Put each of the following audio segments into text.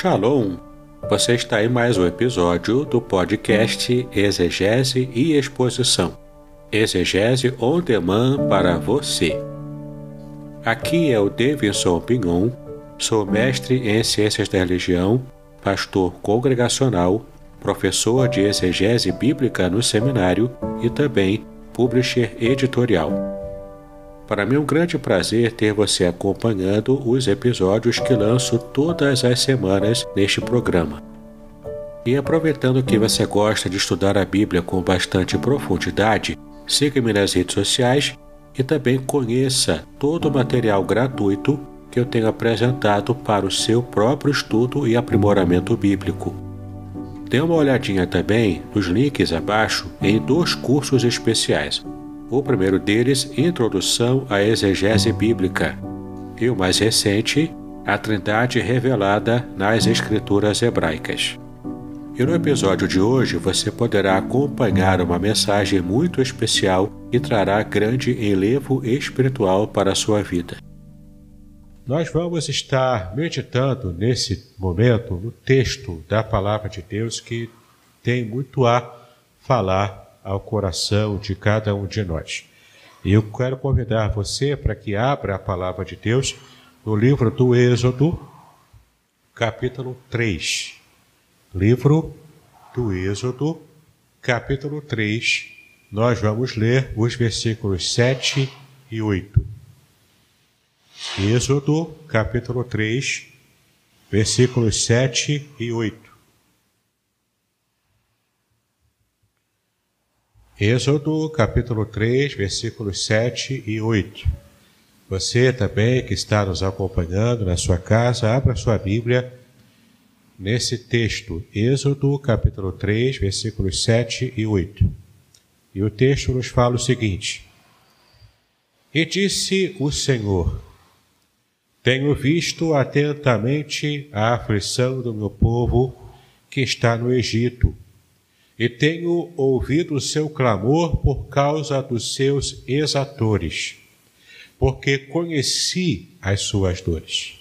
Shalom! Você está em mais um episódio do podcast Exegese e Exposição. Exegese on demand para você. Aqui é o Davidson Pignon, sou mestre em Ciências da Religião, pastor congregacional, professor de exegese bíblica no seminário e também publisher editorial. Para mim é um grande prazer ter você acompanhando os episódios que lanço todas as semanas neste programa. E aproveitando que você gosta de estudar a Bíblia com bastante profundidade, siga-me nas redes sociais e também conheça todo o material gratuito que eu tenho apresentado para o seu próprio estudo e aprimoramento bíblico. Dê uma olhadinha também nos links abaixo em dois cursos especiais o primeiro deles, Introdução à Exegese Bíblica, e o mais recente, A Trindade Revelada nas Escrituras Hebraicas. E no episódio de hoje você poderá acompanhar uma mensagem muito especial que trará grande enlevo espiritual para a sua vida. Nós vamos estar meditando nesse momento no texto da Palavra de Deus que tem muito a falar ao coração de cada um de nós. E eu quero convidar você para que abra a palavra de Deus no livro do Êxodo, capítulo 3. Livro do Êxodo, capítulo 3. Nós vamos ler os versículos 7 e 8. Êxodo, capítulo 3, versículos 7 e 8. Êxodo capítulo 3, versículos 7 e 8. Você também que está nos acompanhando na sua casa, abra sua Bíblia nesse texto, Êxodo capítulo 3, versículos 7 e 8. E o texto nos fala o seguinte: E disse o Senhor: Tenho visto atentamente a aflição do meu povo que está no Egito e tenho ouvido o seu clamor por causa dos seus exatores, porque conheci as suas dores.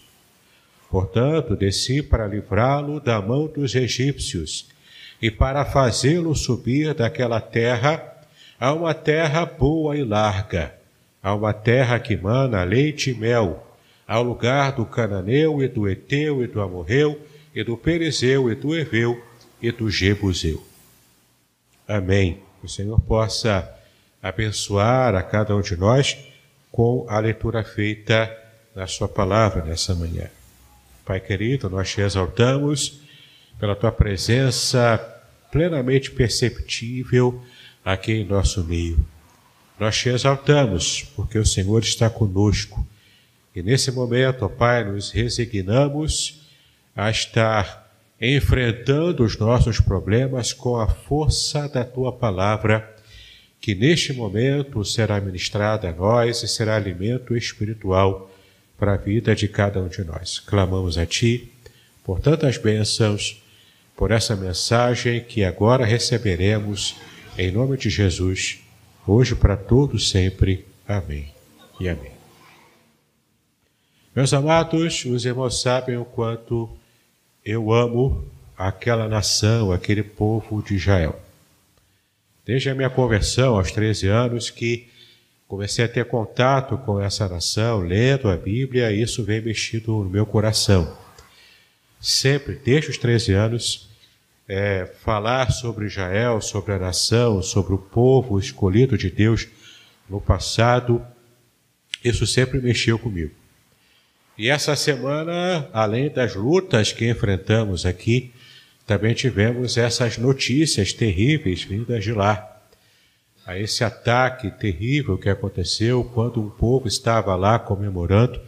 Portanto, desci para livrá-lo da mão dos egípcios e para fazê-lo subir daquela terra a uma terra boa e larga, a uma terra que mana leite e mel, ao lugar do cananeu e do eteu e do amorreu e do perizeu e do eveu e do jebuseu. Amém. Que o Senhor possa abençoar a cada um de nós com a leitura feita na Sua palavra nessa manhã. Pai querido, nós te exaltamos pela Tua presença plenamente perceptível aqui em nosso meio. Nós te exaltamos porque o Senhor está conosco. E nesse momento, ó Pai, nos resignamos a estar enfrentando os nossos problemas com a força da tua palavra, que neste momento será ministrada a nós e será alimento espiritual para a vida de cada um de nós. Clamamos a ti por tantas bênçãos, por essa mensagem que agora receberemos em nome de Jesus, hoje para todos sempre. Amém e amém. Meus amados, os irmãos sabem o quanto eu amo aquela nação, aquele povo de Israel. Desde a minha conversão aos 13 anos que comecei a ter contato com essa nação, lendo a Bíblia, isso vem mexido no meu coração. Sempre, desde os 13 anos, é, falar sobre Israel, sobre a nação, sobre o povo escolhido de Deus no passado, isso sempre mexeu comigo. E essa semana, além das lutas que enfrentamos aqui, também tivemos essas notícias terríveis vindas de lá. A esse ataque terrível que aconteceu quando um povo estava lá comemorando.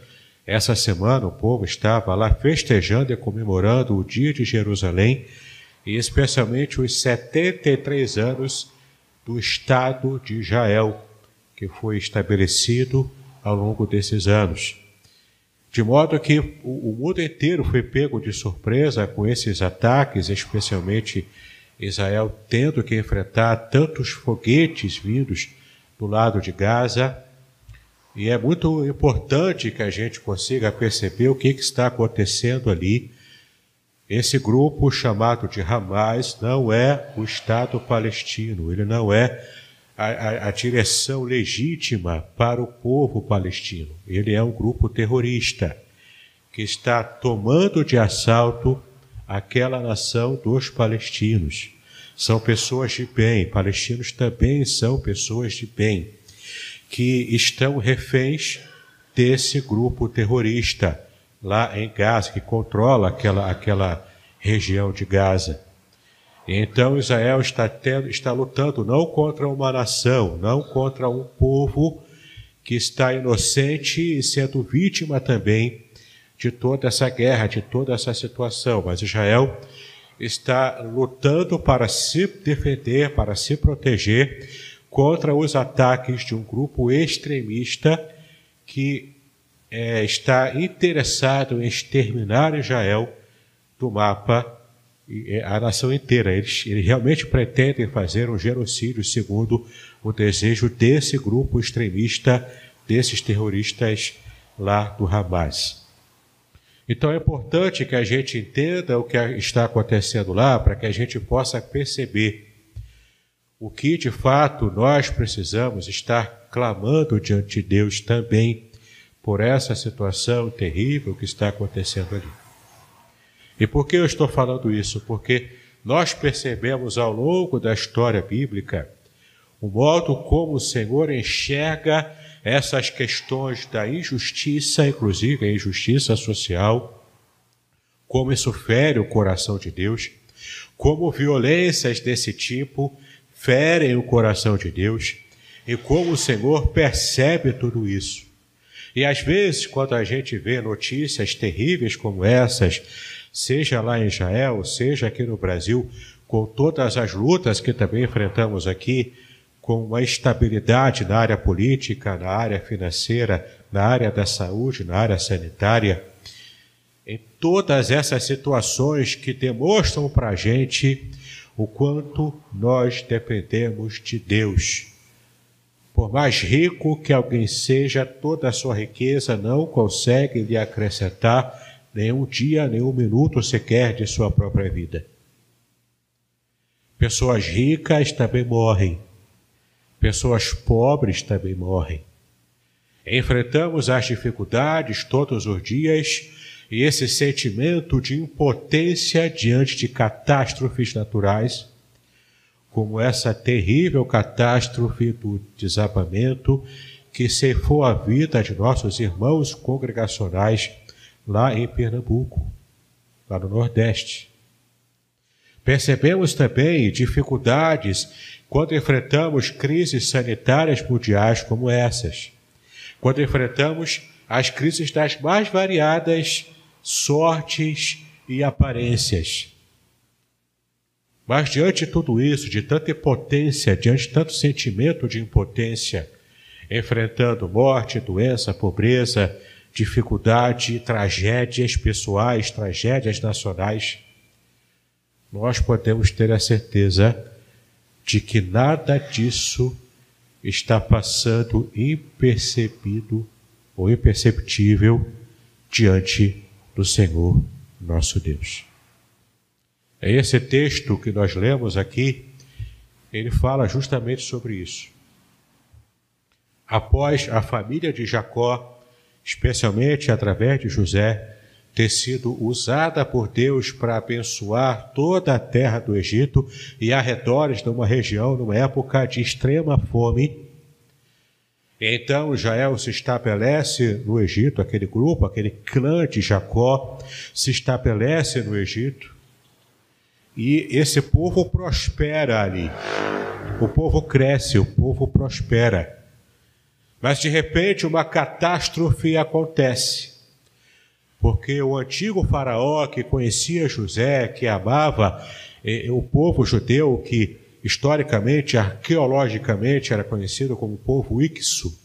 Essa semana o povo estava lá festejando e comemorando o dia de Jerusalém e especialmente os 73 anos do Estado de Israel, que foi estabelecido ao longo desses anos. De modo que o, mundo inteiro foi pego de surpresa com esses ataques, especialmente Israel tendo que enfrentar tantos foguetes vindos do lado de Gaza. E é muito importante que a gente consiga perceber o que, que está acontecendo ali. Esse grupo chamado de Hamas não é o Estado palestino, ele não é a, a, a, direção legítima para o povo palestino. Ele é um grupo terrorista que está tomando de assalto aquela nação dos palestinos. São pessoas de bem, palestinos também são pessoas de bem, que estão reféns desse grupo terrorista lá em Gaza, que controla aquela, aquela região de Gaza. Então Israel está, tendo, está lutando não contra uma nação, não contra um povo que está inocente e sendo vítima também de toda essa guerra, de toda essa situação. Mas Israel está lutando para se defender, para se proteger contra os ataques de um grupo extremista que é, está interessado em exterminar Israel do mapa, a nação inteira. Eles, eles realmente pretendem fazer um genocídio segundo o desejo desse grupo extremista, desses terroristas lá do Hamas. Então é importante que a gente entenda o que está acontecendo lá para que a gente possa perceber o que de fato nós precisamos estar clamando diante de Deus também por essa situação terrível que está acontecendo ali. E por que eu estou falando isso? Porque nós percebemos ao longo da história bíblica o modo como o Senhor enxerga essas questões da injustiça, inclusive a injustiça social, como isso fere o coração de Deus, como violências desse tipo ferem o coração de Deus e como o Senhor percebe tudo isso. E às vezes, quando a gente vê notícias terríveis como essas, seja lá em Israel, seja aqui no Brasil, com todas as lutas que também enfrentamos aqui, com uma estabilidade na área política, na área financeira, na área da saúde, na área sanitária, em todas essas situações que demonstram para a gente o quanto nós dependemos de Deus. Por mais rico que alguém seja, toda a sua riqueza não consegue lhe acrescentar nenhum dia, nenhum minuto sequer de sua própria vida. Pessoas ricas também morrem. Pessoas pobres também morrem. Enfrentamos as dificuldades todos os dias e esse sentimento de impotência diante de catástrofes naturais como essa terrível catástrofe do desabamento que ceifou a vida de nossos irmãos congregacionais lá em Pernambuco, lá no Nordeste. Percebemos também dificuldades quando enfrentamos crises sanitárias mundiais como essas, quando enfrentamos as crises das mais variadas sortes e aparências mas diante de tudo isso, de tanta impotência, diante de tanto sentimento de impotência, enfrentando morte, doença, pobreza, dificuldade, tragédias pessoais, tragédias nacionais, nós podemos ter a certeza de que nada disso está passando impercebido ou imperceptível diante do Senhor nosso Deus. É esse texto que nós lemos aqui, ele fala justamente sobre isso. Após a família de Jacó, especialmente através de José, ter sido usada por Deus para abençoar toda a terra do Egito e arredores de uma região numa época de extrema fome. Então Israel se estabelece no Egito, aquele grupo, aquele clã de Jacó se estabelece no Egito. E esse povo prospera ali. O povo cresce, o povo prospera. Mas de repente uma catástrofe acontece. Porque o antigo faraó que conhecia José, que amava eh, o povo judeu, que historicamente, arqueologicamente era conhecido como povo Ixo,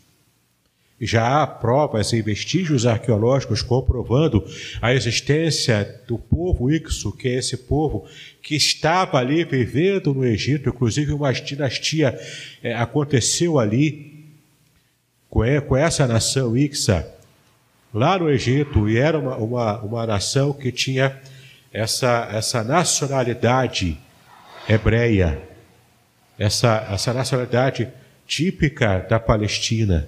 já há provas e vestígios arqueológicos comprovando a existência do povo Ixo, que é esse povo que estava ali vivendo no Egito, inclusive uma dinastia é, aconteceu ali com, essa nação Ixa, lá no Egito, e era uma, uma, uma nação que tinha essa, essa nacionalidade hebreia, essa, essa nacionalidade típica da Palestina.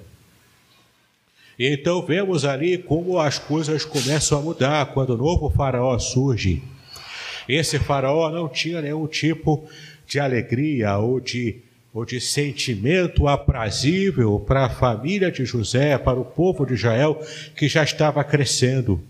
E então vemos ali como as coisas começam a mudar quando o novo faraó surge. Esse faraó não tinha nenhum tipo de alegria ou de, ou de sentimento aprazível para a família de José, para o povo de Israel que já estava crescendo.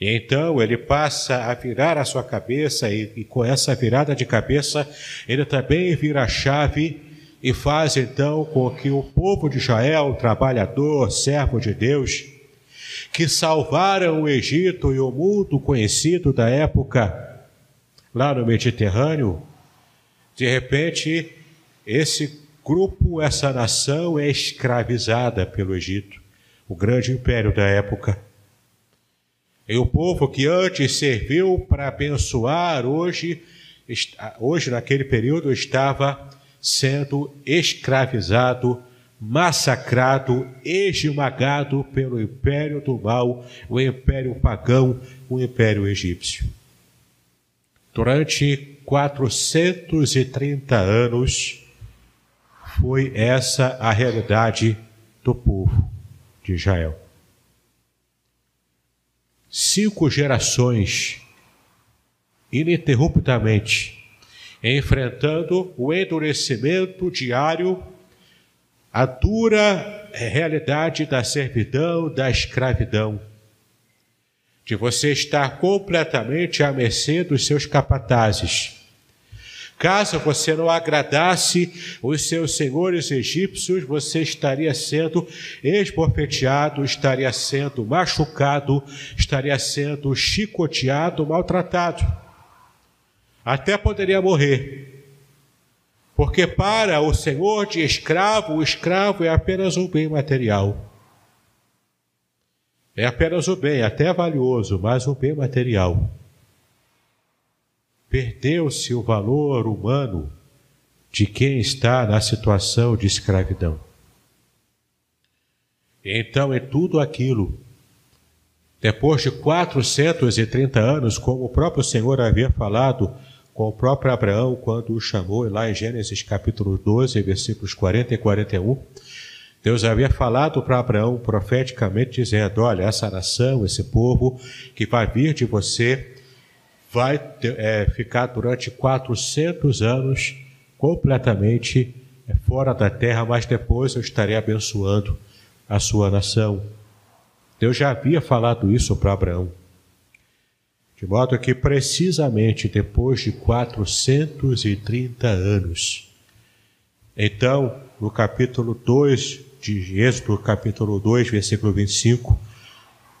E então ele passa a virar a sua cabeça, e, e, com essa virada de cabeça, ele também vira a chave e faz então com que o povo de Israel, trabalhador, servo de Deus, que salvaram o Egito e o mundo conhecido da época, lá no Mediterrâneo, de repente, esse grupo, essa nação é escravizada pelo Egito, o grande império da época. E o povo que antes serviu para abençoar, hoje, hoje naquele período, estava sendo escravizado, massacrado, esmagado pelo império do mal, o império pagão, o império egípcio. Durante 430 anos, foi essa a realidade do povo de Israel. Cinco gerações, ininterruptamente, enfrentando o endurecimento diário, a dura realidade da servidão, da escravidão, de você estar completamente à mercê dos seus capatazes. Caso você não agradasse os seus senhores egípcios, você estaria sendo esbofeteado, estaria sendo machucado, estaria sendo chicoteado, maltratado até poderia morrer. Porque para o senhor de escravo, o escravo é apenas um bem material. É apenas um bem, até valioso, mas um bem material. Perdeu-se o valor humano de quem está na situação de escravidão. Então, é tudo aquilo. Depois de 430 anos, como o próprio Senhor havia falado com o próprio Abraão, quando o chamou, lá em Gênesis capítulo 12, versículos 40 e 41, Deus havia falado para Abraão profeticamente, dizendo: Olha, essa nação, esse povo que vai vir de você, vai é, ficar durante 400 anos completamente é, fora da terra, mas depois eu estarei abençoando a sua nação. Deus já havia falado isso para Abraão. De modo que, precisamente depois de 430 anos, então, no capítulo 2 de Êxodo, capítulo 2, versículo 25,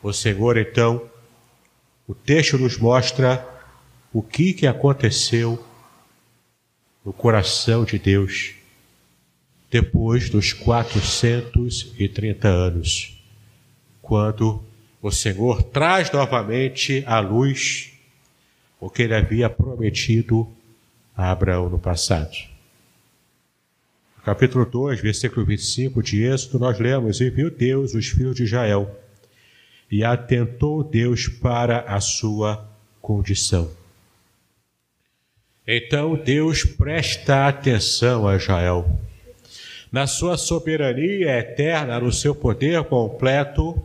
o Senhor, então, o texto nos mostra o que, que aconteceu no coração de Deus depois dos 430 anos, quando o Senhor traz novamente à luz o que ele havia prometido a Abraão no passado. Capítulo 2, versículo 25 de Êxodo, nós lemos: E viu Deus os filhos de Israel, e atentou Deus para a sua condição. Então Deus presta atenção a Israel. Na sua soberania eterna, no seu poder completo,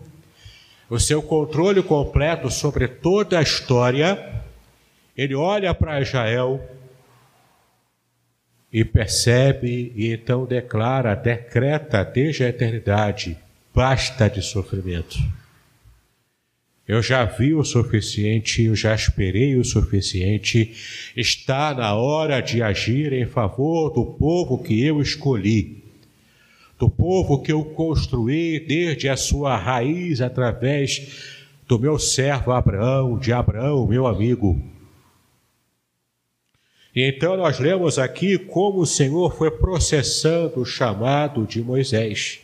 o seu controle completo sobre toda a história, ele olha para Israel e percebe e então declara, decreta desde a eternidade: basta de sofrimento. Eu já vi o suficiente, eu já esperei o suficiente. Está na hora de agir em favor do povo que eu escolhi do povo que eu construí desde a sua raiz através do meu servo Abraão, de Abraão, meu amigo. E então nós lemos aqui como o Senhor foi processando o chamado de Moisés.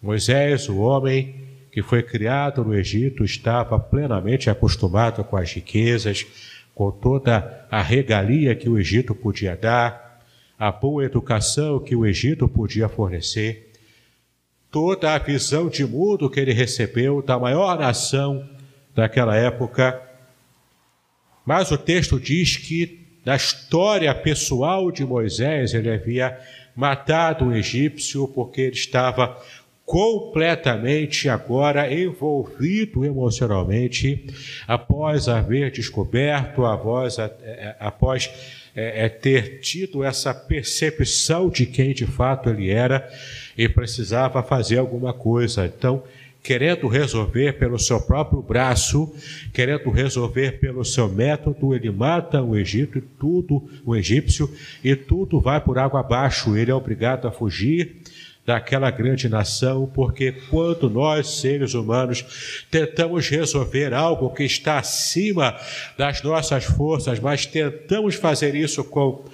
Moisés, o homem que foi criado no Egito, estava plenamente acostumado com as riquezas, com toda a regalia que o Egito podia dar, a boa educação que o Egito podia fornecer, toda a visão de mundo que ele recebeu da maior nação daquela época, Mas o texto diz que na história pessoal de Moisés, ele havia matado um egípcio porque ele estava completamente agora envolvido emocionalmente após haver descoberto, após, é, é, após é, é, ter tido essa percepção de quem de fato ele era e precisava fazer alguma coisa. Então, querendo resolver pelo seu próprio braço, querendo resolver pelo seu método, ele mata o Egito tudo, o egípcio, e tudo vai por água abaixo. Ele é obrigado a fugir daquela grande nação, porque quando nós, seres humanos, tentamos resolver algo que está acima das nossas forças, mas tentamos fazer isso com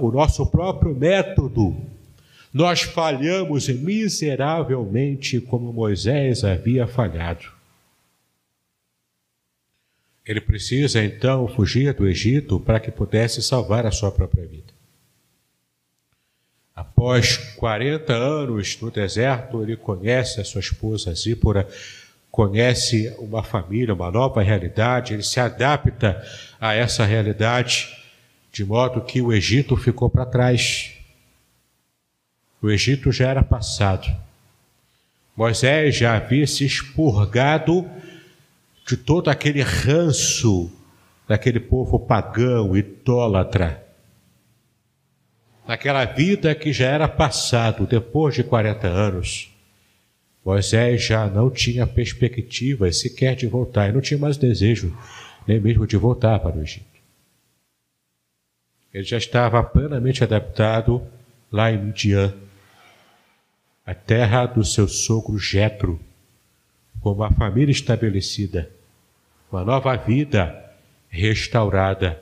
o nosso próprio método, nós falhamos miseravelmente como Moisés havia falhado. Ele precisa então fugir do Egito para que pudesse salvar a sua própria vida. Após 40 anos no deserto, ele conhece a sua esposa Zípora, conhece uma família, uma nova realidade, ele se adapta a essa realidade, de modo que o Egito ficou para trás. O Egito já era passado. Moisés já havia se expurgado de todo aquele ranço daquele povo pagão, idólatra. Naquela vida que já era passado, depois de 40 anos, Moisés já não tinha perspectiva sequer de voltar, e não tinha mais desejo nem mesmo de voltar para o Egito. Ele já estava plenamente adaptado lá em Midian a terra do seu sogro Jetro, com uma família estabelecida, uma nova vida restaurada.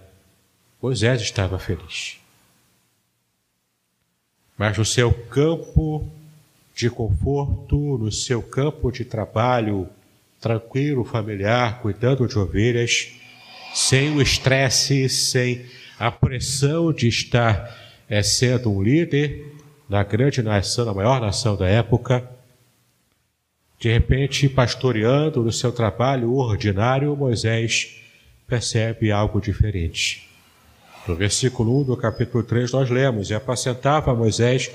Moisés estava feliz. Mas no seu campo de conforto, no seu campo de trabalho tranquilo, familiar, cuidando de ovelhas, sem o estresse, sem a pressão de estar é, sendo um líder, na grande nação, na maior nação da época, de repente, pastoreando no seu trabalho ordinário, Moisés percebe algo diferente. No versículo 1 do capítulo 3, nós lemos: E apacentava Moisés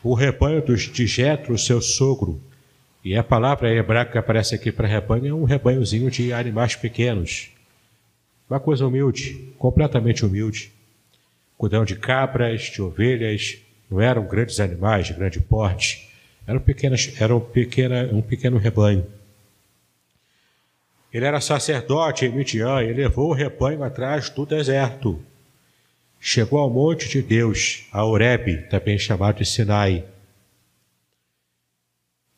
o rebanho de Jetro, seu sogro. E a palavra hebraica que aparece aqui para rebanho é um rebanhozinho de animais pequenos. Uma coisa humilde, completamente humilde. Cuidando de cabras, de ovelhas, não eram grandes animais de grande porte, eram pequenas, era pequena, um pequeno rebanho. Ele era sacerdote em Midian e levou o rebanho atrás do deserto. Chegou ao monte de Deus, a Horebe, também chamado de Sinai.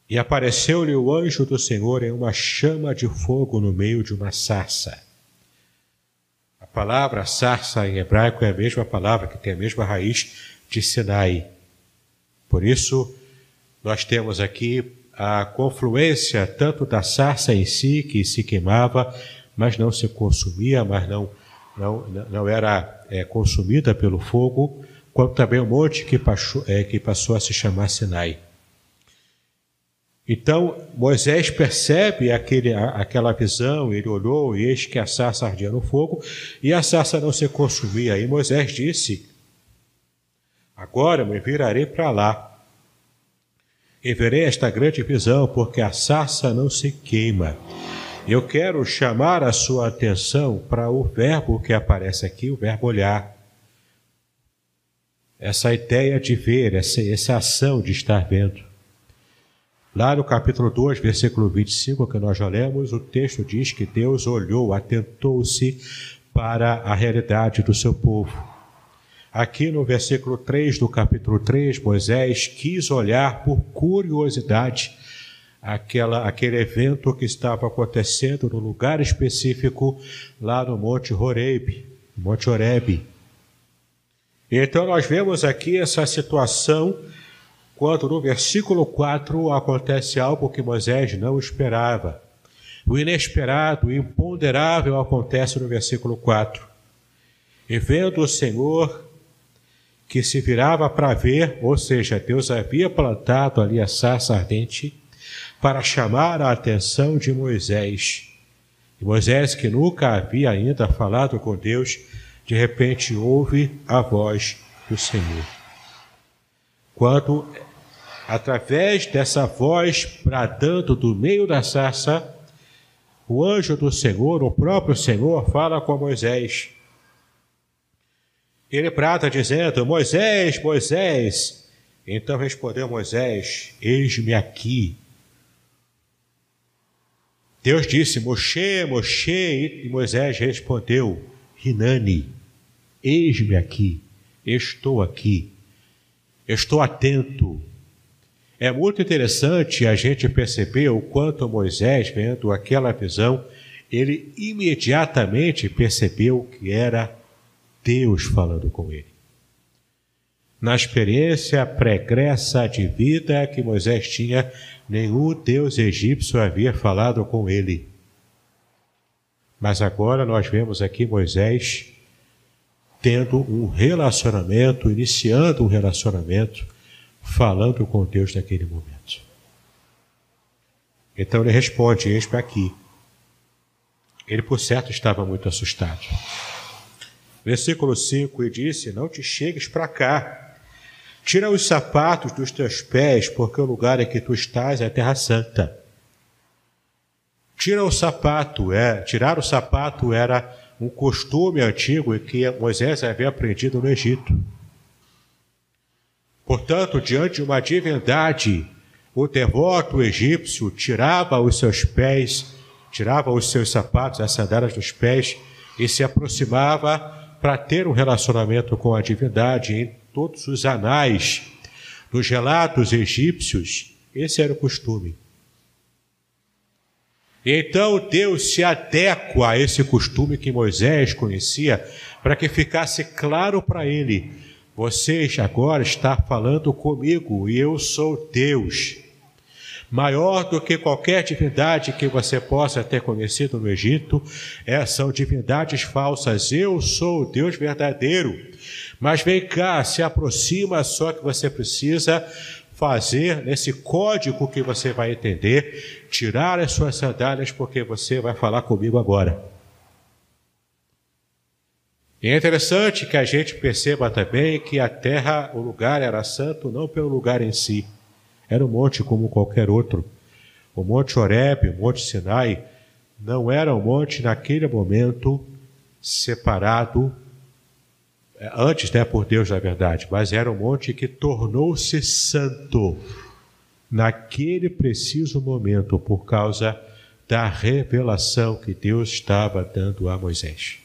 E apareceu-lhe o anjo do Senhor em uma chama de fogo no meio de uma sarça. A palavra sarça em hebraico é a mesma palavra que tem a mesma raiz de Sinai. Por isso, nós temos aqui a confluência tanto da sarça em si, que se queimava, mas não se consumia, mas não, não, não era é, consumida pelo fogo, quanto também o monte que passou, é, que passou a se chamar Sinai. Então, Moisés percebe aquele, aquela visão, ele olhou e eis que a sarça ardia no fogo e a sarça não se consumia. E Moisés disse: Agora me virarei para lá e verei esta grande visão, porque a sarça não se queima. Eu quero chamar a sua atenção para o verbo que aparece aqui, o verbo olhar. Essa ideia de ver, essa, essa ação de estar vendo. Lá no capítulo 2, versículo 25, que nós já lemos, o texto diz que Deus olhou, atentou-se para a realidade do seu povo. Aqui no versículo 3 do capítulo 3, Moisés quis olhar por curiosidade aquela, aquele evento que estava acontecendo no lugar específico lá no Monte Horeb, Monte Horeb. Então nós vemos aqui essa situação quando no versículo 4 acontece algo que Moisés não esperava. O inesperado, o imponderável acontece no versículo 4. E vendo o Senhor que se virava para ver, ou seja, Deus havia plantado ali a sarça ardente para chamar a atenção de Moisés. E Moisés, que nunca havia ainda falado com Deus, de repente ouve a voz do Senhor. Quando, através dessa voz bradando do meio da sarça, o anjo do Senhor, o próprio Senhor, fala com Moisés. Ele brada dizendo: Moisés, Moisés. Então respondeu Moisés: Eis-me aqui. Deus disse: Moshe, Moshe. E Moisés respondeu: Rinani, eis-me aqui, estou aqui, estou atento. É muito interessante a gente perceber o quanto Moisés, vendo aquela visão, ele imediatamente percebeu que era Deus falando com ele. Na experiência pregressa de vida que Moisés tinha, nenhum Deus egípcio havia falado com ele. Mas agora nós vemos aqui Moisés tendo um relacionamento, iniciando um relacionamento, falando com Deus naquele momento. Então ele responde: Eis-me aqui. Ele, por certo, estava muito assustado. Versículo 5: E disse: Não te chegues para cá. Tira os sapatos dos teus pés, porque o lugar em que tu estás é terra santa. Tira o sapato, é, tirar o sapato era um costume antigo que Moisés havia aprendido no Egito. Portanto, diante de uma divindade, o devoto egípcio tirava os seus pés, tirava os seus sapatos, as sandálias dos pés e se aproximava para ter um relacionamento com a divindade todos os anais dos relatos egípcios. Esse era o costume. Então Deus se adequa a esse costume que Moisés conhecia, para que ficasse claro para ele: você agora está falando comigo e eu sou Deus. Maior do que qualquer divindade que você possa ter conhecido no Egito, é, são divindades falsas. Eu sou o Deus verdadeiro. Mas vem cá, se aproxima, só que você precisa fazer nesse código que você vai entender, tirar as suas sandálias, porque você vai falar comigo agora. E é interessante que a gente perceba também que a terra, o lugar era santo não pelo lugar em si, era um monte como qualquer outro. O Monte Horebe, o Monte Sinai, não era um monte naquele momento separado é, antes, né, por Deus, na verdade, mas era um monte que tornou-se santo naquele preciso momento por causa da revelação que Deus estava dando a Moisés.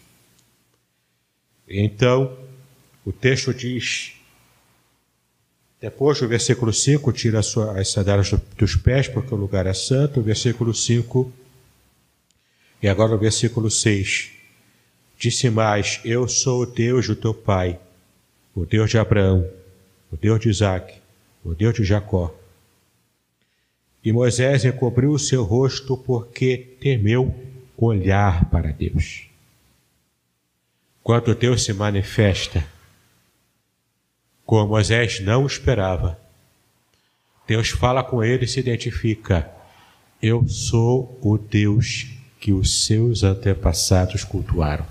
Então, o texto diz, depois do versículo 5, tira as sandálias dos pés, porque o lugar é santo, o versículo 5, e agora o versículo 6. Disse mais: Eu sou o Deus do teu pai, o Deus de Abraão, o Deus de Isaac, o Deus de Jacó. E Moisés encobriu o seu rosto porque temeu olhar para Deus. Quando Deus se manifesta, como Moisés não esperava, Deus fala com ele e se identifica: Eu sou o Deus que os seus antepassados cultuaram.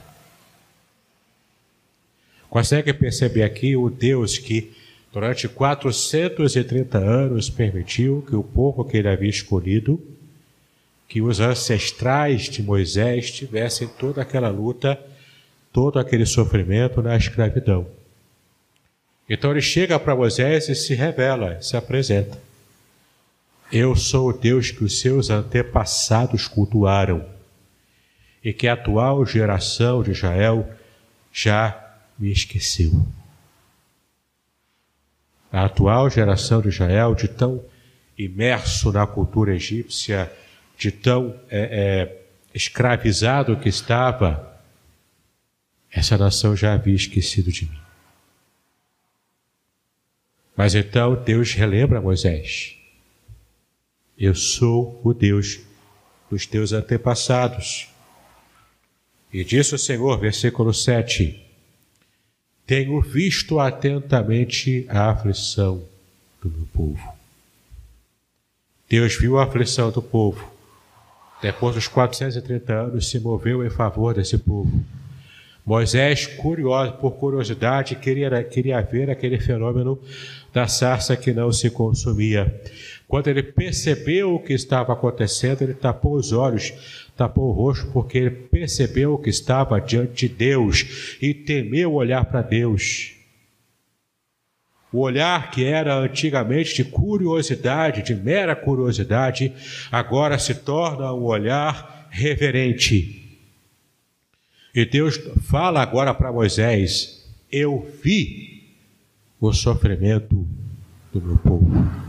Consegue perceber aqui o Deus que durante 430 anos permitiu que o povo que ele havia escolhido, que os ancestrais de Moisés tivessem toda aquela luta, todo aquele sofrimento na escravidão. Então ele chega para Moisés e se revela, se apresenta. Eu sou o Deus que os seus antepassados cultuaram e que a atual geração de Israel já me esqueceu. A atual geração de Israel, de tão imerso na cultura egípcia, de tão é, é, escravizado que estava, essa nação já havia esquecido de mim. Mas então Deus relembra Moisés: Eu sou o Deus dos teus antepassados. E disse o Senhor, versículo 7: tenho visto atentamente a aflição do meu povo. Deus viu a aflição do povo depois dos 430 anos, se moveu em favor desse povo. Moisés, curioso, por curiosidade, queria, queria ver aquele fenômeno da sarça que não se consumia. Quando ele percebeu o que estava acontecendo, ele tapou os olhos, tapou o rosto, porque ele percebeu que estava diante de Deus e temeu olhar para Deus. O olhar que era antigamente de curiosidade, de mera curiosidade, agora se torna um olhar reverente. E Deus fala agora para Moisés: Eu vi o sofrimento do meu povo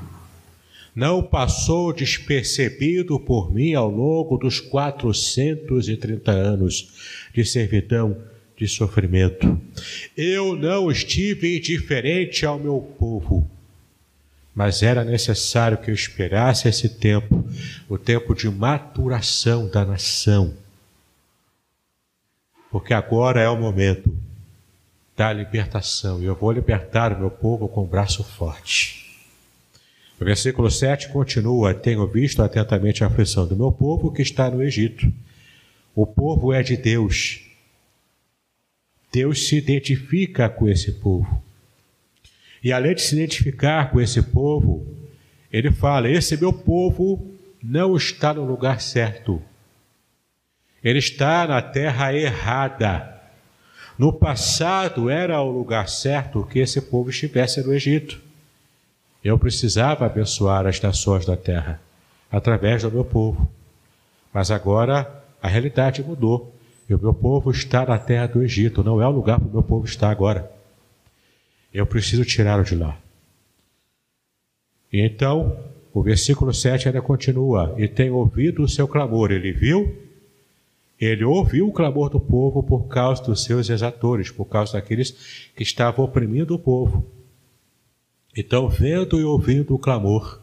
não passou despercebido por mim ao longo dos 430 anos de servidão, de sofrimento. Eu não estive indiferente ao meu povo, mas era necessário que eu esperasse esse tempo, o tempo de maturação da nação. Porque agora é o momento da libertação, e eu vou libertar o meu povo com o braço forte. O versículo 7 continua: Tenho visto atentamente a aflição do meu povo que está no Egito. O povo é de Deus. Deus se identifica com esse povo. E além de se identificar com esse povo, ele fala: Esse meu povo não está no lugar certo. Ele está na terra errada. No passado era o lugar certo que esse povo estivesse no Egito. Eu precisava abençoar as nações da terra através do meu povo. Mas agora a realidade mudou. E o meu povo está na terra do Egito, não é o lugar para o meu povo estar agora. Eu preciso tirá-lo de lá. E então, o versículo 7 ainda continua: E tem ouvido o seu clamor. Ele viu, ele ouviu o clamor do povo por causa dos seus exatores, por causa daqueles que estavam oprimindo o povo. Então, vendo e ouvindo o clamor,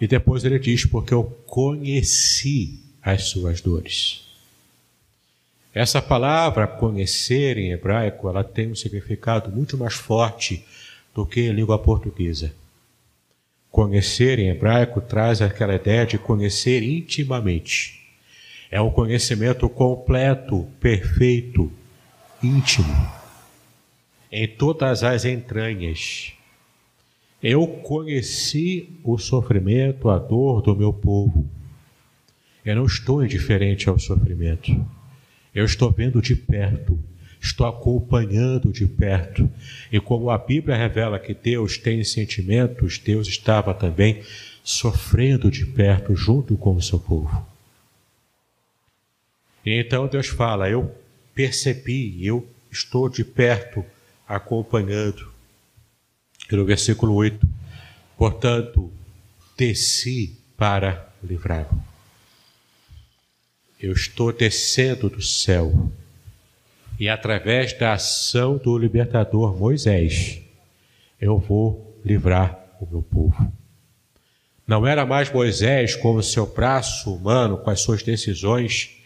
e depois ele diz: Porque eu conheci as suas dores. Essa palavra conhecer em hebraico, ela tem um significado muito mais forte do que em língua portuguesa. Conhecer em hebraico traz aquela ideia de conhecer intimamente. É um conhecimento completo, perfeito, íntimo em todas as entranhas. Eu conheci o sofrimento, a dor do meu povo. Eu não estou indiferente ao sofrimento. Eu estou vendo de perto, estou acompanhando de perto. E como a Bíblia revela que Deus tem sentimentos, Deus estava também sofrendo de perto junto com o seu povo. E então Deus fala: Eu percebi, eu estou de perto acompanhando. E no versículo 8, portanto, desci para livrá-lo. Eu estou descendo do céu e através da ação do libertador Moisés, eu vou livrar o meu povo. Não era mais Moisés com seu braço humano, com as suas decisões,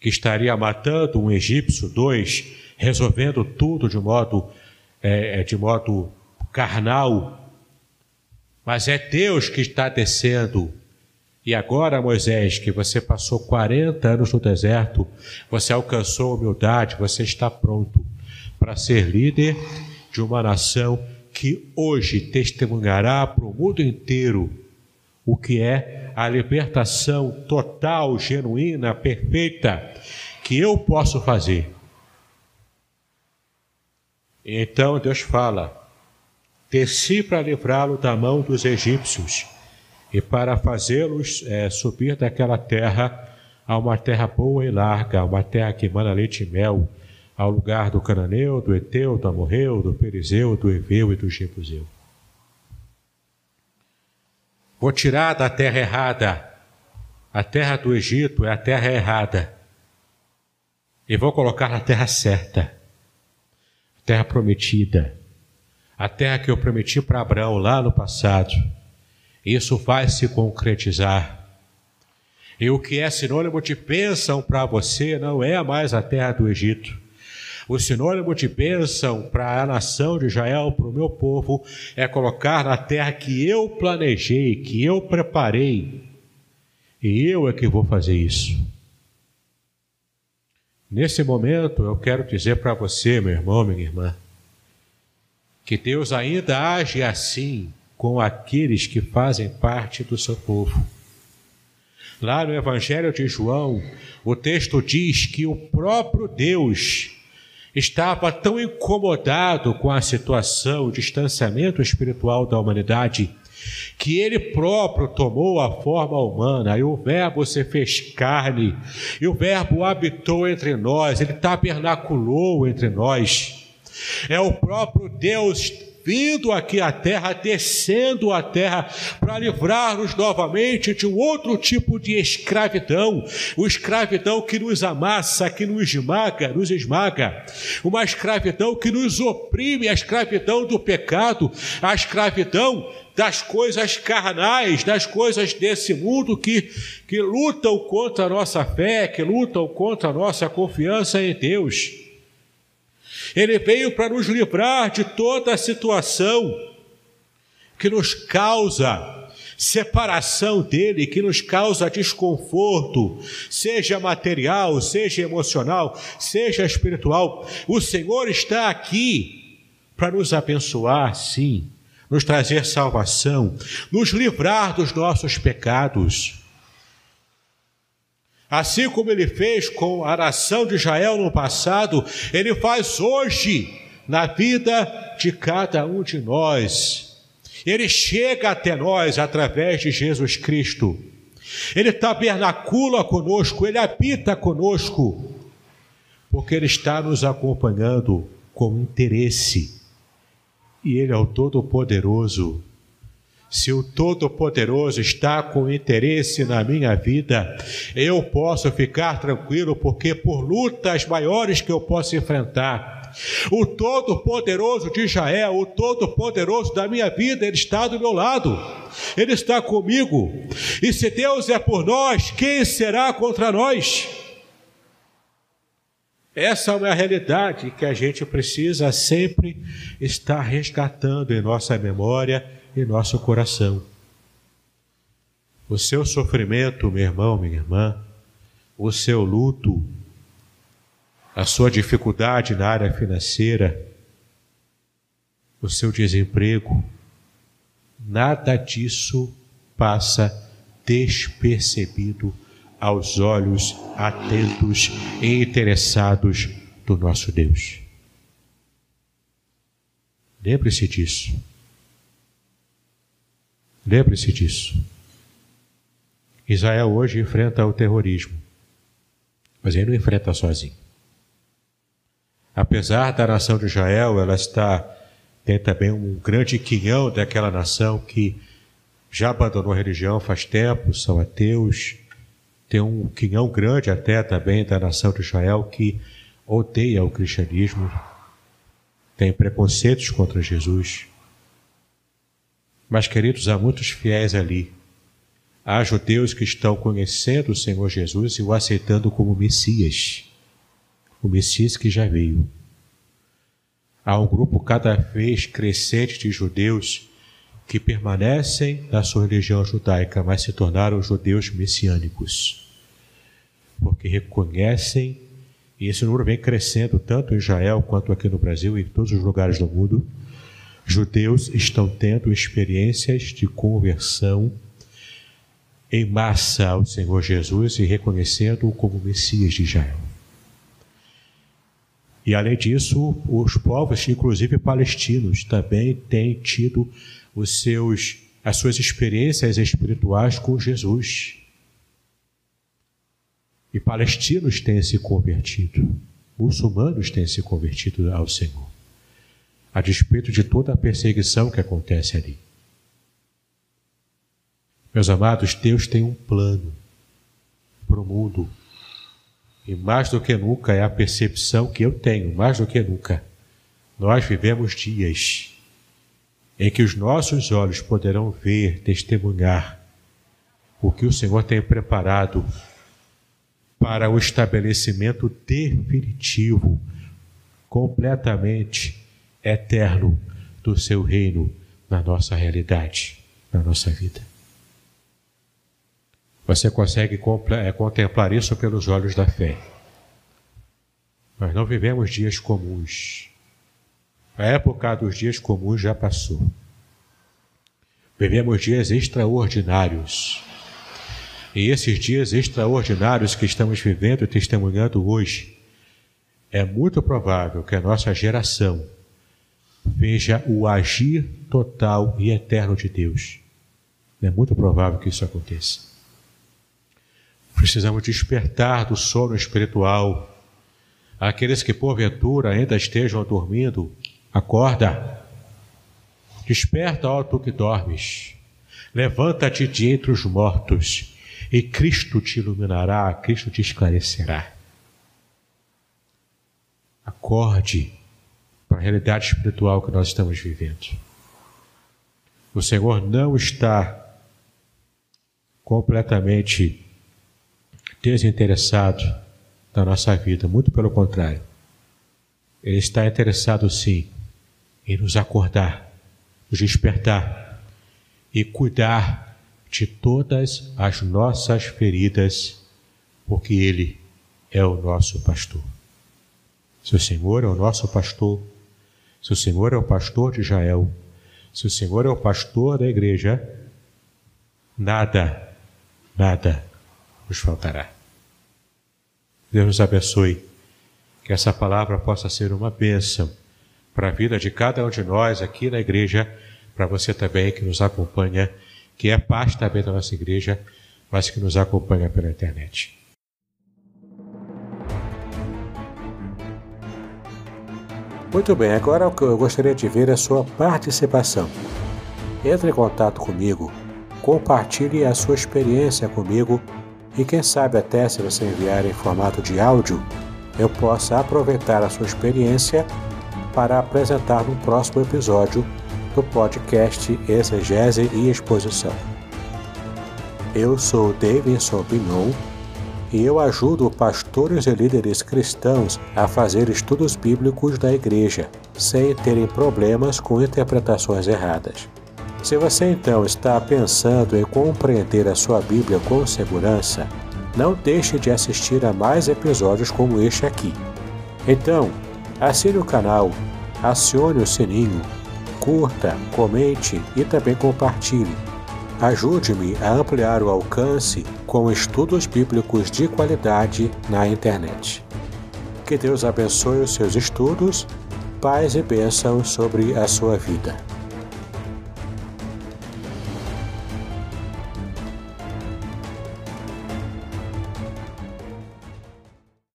que estaria matando um egípcio, dois, resolvendo tudo de modo é, é, de modo carnal, mas é Deus que está descendo. E agora, Moisés, que você passou 40 anos no deserto, você alcançou humildade, você está pronto para ser líder de uma nação que hoje testemunhará para o mundo inteiro o que é a libertação total, genuína, perfeita que eu posso fazer então Deus fala: Desci para livrá-lo da mão dos egípcios e para fazê-los é, subir daquela terra a uma terra boa e larga, uma terra que emana leite e mel, ao lugar do cananeu, do eteu, do amorreu, do perizeu, do eveu e do jebuseu. Vou tirar da terra errada. A terra do Egito é a terra errada. E vou colocar na terra certa terra prometida, a terra que eu prometi para Abraão lá no passado. Isso vai se concretizar. E o que é sinônimo de bênção para você não é mais a terra do Egito. O sinônimo de bênção para a nação de Israel, para o meu povo, é colocar na terra que eu planejei, que eu preparei. E eu é que vou fazer isso. Nesse momento, eu quero dizer para você, meu irmão, minha irmã, que Deus ainda age assim com aqueles que fazem parte do seu povo. Lá no Evangelho de João, o texto diz que o próprio Deus estava tão incomodado com a situação, o distanciamento espiritual da humanidade, que ele próprio tomou a forma humana, e o Verbo se fez carne, e o Verbo habitou entre nós, ele tabernaculou entre nós. É o próprio Deus vindo aqui à terra, descendo à terra, para livrar-nos novamente de um outro tipo de escravidão, o escravidão que nos amassa, que nos esmaga, nos esmaga, uma escravidão que nos oprime, a escravidão do pecado, a escravidão das coisas carnais, das coisas desse mundo que, que lutam contra a nossa fé, que lutam contra a nossa confiança em Deus. Ele veio para nos livrar de toda a situação que nos causa separação dele, que nos causa desconforto, seja material, seja emocional, seja espiritual. O Senhor está aqui para nos abençoar, sim, nos trazer salvação, nos livrar dos nossos pecados. Assim como ele fez com a nação de Israel no passado, ele faz hoje na vida de cada um de nós. Ele chega até nós através de Jesus Cristo. Ele tabernacula conosco, ele habita conosco, porque ele está nos acompanhando com interesse. E ele é o Todo-Poderoso se o Todo-Poderoso está com interesse na minha vida, eu posso ficar tranquilo, porque por lutas maiores que eu posso enfrentar, o Todo-Poderoso de Israel, o Todo-Poderoso da minha vida, Ele está do meu lado, Ele está comigo. E se Deus é por nós, quem será contra nós? Essa é uma realidade que a gente precisa sempre estar resgatando em nossa memória em nosso coração. O seu sofrimento, meu irmão, minha irmã, o seu luto, a sua dificuldade na área financeira, o seu desemprego, nada disso passa despercebido aos olhos atentos e interessados do nosso Deus. Lembre-se disso. Lembre-se disso. Israel hoje enfrenta o terrorismo, mas ele não enfrenta sozinho. Apesar da nação de Israel, ela está tem também um grande quinhão daquela nação que já abandonou a religião faz tempo, são ateus. Tem um quinhão grande até também da nação de Israel que odeia o cristianismo, tem preconceitos contra Jesus. Mas, queridos, há muitos fiéis ali. Há judeus que estão conhecendo o Senhor Jesus e o aceitando como Messias, o Messias que já veio. Há um grupo cada vez crescente de judeus que permanecem na sua religião judaica, mas se tornaram judeus messiânicos, porque reconhecem, e esse número vem crescendo tanto em Israel quanto aqui no Brasil e em todos os lugares do mundo judeus estão tendo experiências de conversão em massa ao Senhor Jesus e reconhecendo-o como Messias de Israel. E além disso, os povos, inclusive palestinos, também têm tido os seus, as suas experiências espirituais com Jesus. E palestinos têm se convertido, muçulmanos têm se convertido ao Senhor a despeito de toda a perseguição que acontece ali. Meus amados, Deus tem um plano para o mundo. E mais do que nunca é a percepção que eu tenho, mais do que nunca. Nós vivemos dias em que os nossos olhos poderão ver, testemunhar o que o Senhor tem preparado para o estabelecimento definitivo, completamente eterno do seu reino na nossa realidade, na nossa vida. você consegue é, contemplar isso pelos olhos da fé. Nós não vivemos dias comuns. A época dos dias comuns já passou. Vivemos dias extraordinários. E esses dias extraordinários que estamos vivendo e testemunhando hoje, é muito provável que a nossa geração veja o agir total e eterno de Deus. É muito provável que isso aconteça. Precisamos despertar do sono espiritual. Aqueles que porventura ainda estejam dormindo, acorda. Desperta, ó tu que dormes. Levanta-te de entre os mortos, e Cristo te iluminará, Cristo te esclarecerá. Acorde para a realidade espiritual que nós estamos vivendo. O Senhor não está completamente desinteressado na nossa vida, muito pelo contrário. Ele está interessado sim em nos acordar, nos despertar e cuidar de todas as nossas feridas, porque Ele é o nosso pastor. Se o Senhor é o nosso pastor, se o Senhor é o pastor de Israel, se o Senhor é o pastor da igreja, nada, nada nos faltará. Deus nos abençoe, que essa palavra possa ser uma bênção para a vida de cada um de nós aqui na igreja, para você também que nos acompanha, que é parte também da nossa igreja, mas que nos acompanha pela internet. Muito bem, agora eu gostaria de ver é a sua participação. Entre em contato comigo, compartilhe a sua experiência comigo e quem sabe até se você enviar em formato de áudio, eu possa aproveitar a sua experiência para apresentar no próximo episódio do podcast Exegese e Exposição. Eu sou Davidson Pignon e eu ajudo pastores e líderes cristãos a fazer estudos bíblicos da igreja, sem terem problemas com interpretações erradas. Se você então está pensando em compreender a sua Bíblia com segurança, não deixe de assistir a mais episódios como este aqui. Então, assine o canal, acione o sininho, curta, comente e também compartilhe Ajude-me a ampliar o alcance com estudos bíblicos de qualidade na internet. Que Deus abençoe os seus estudos, paz e bênção sobre a sua vida.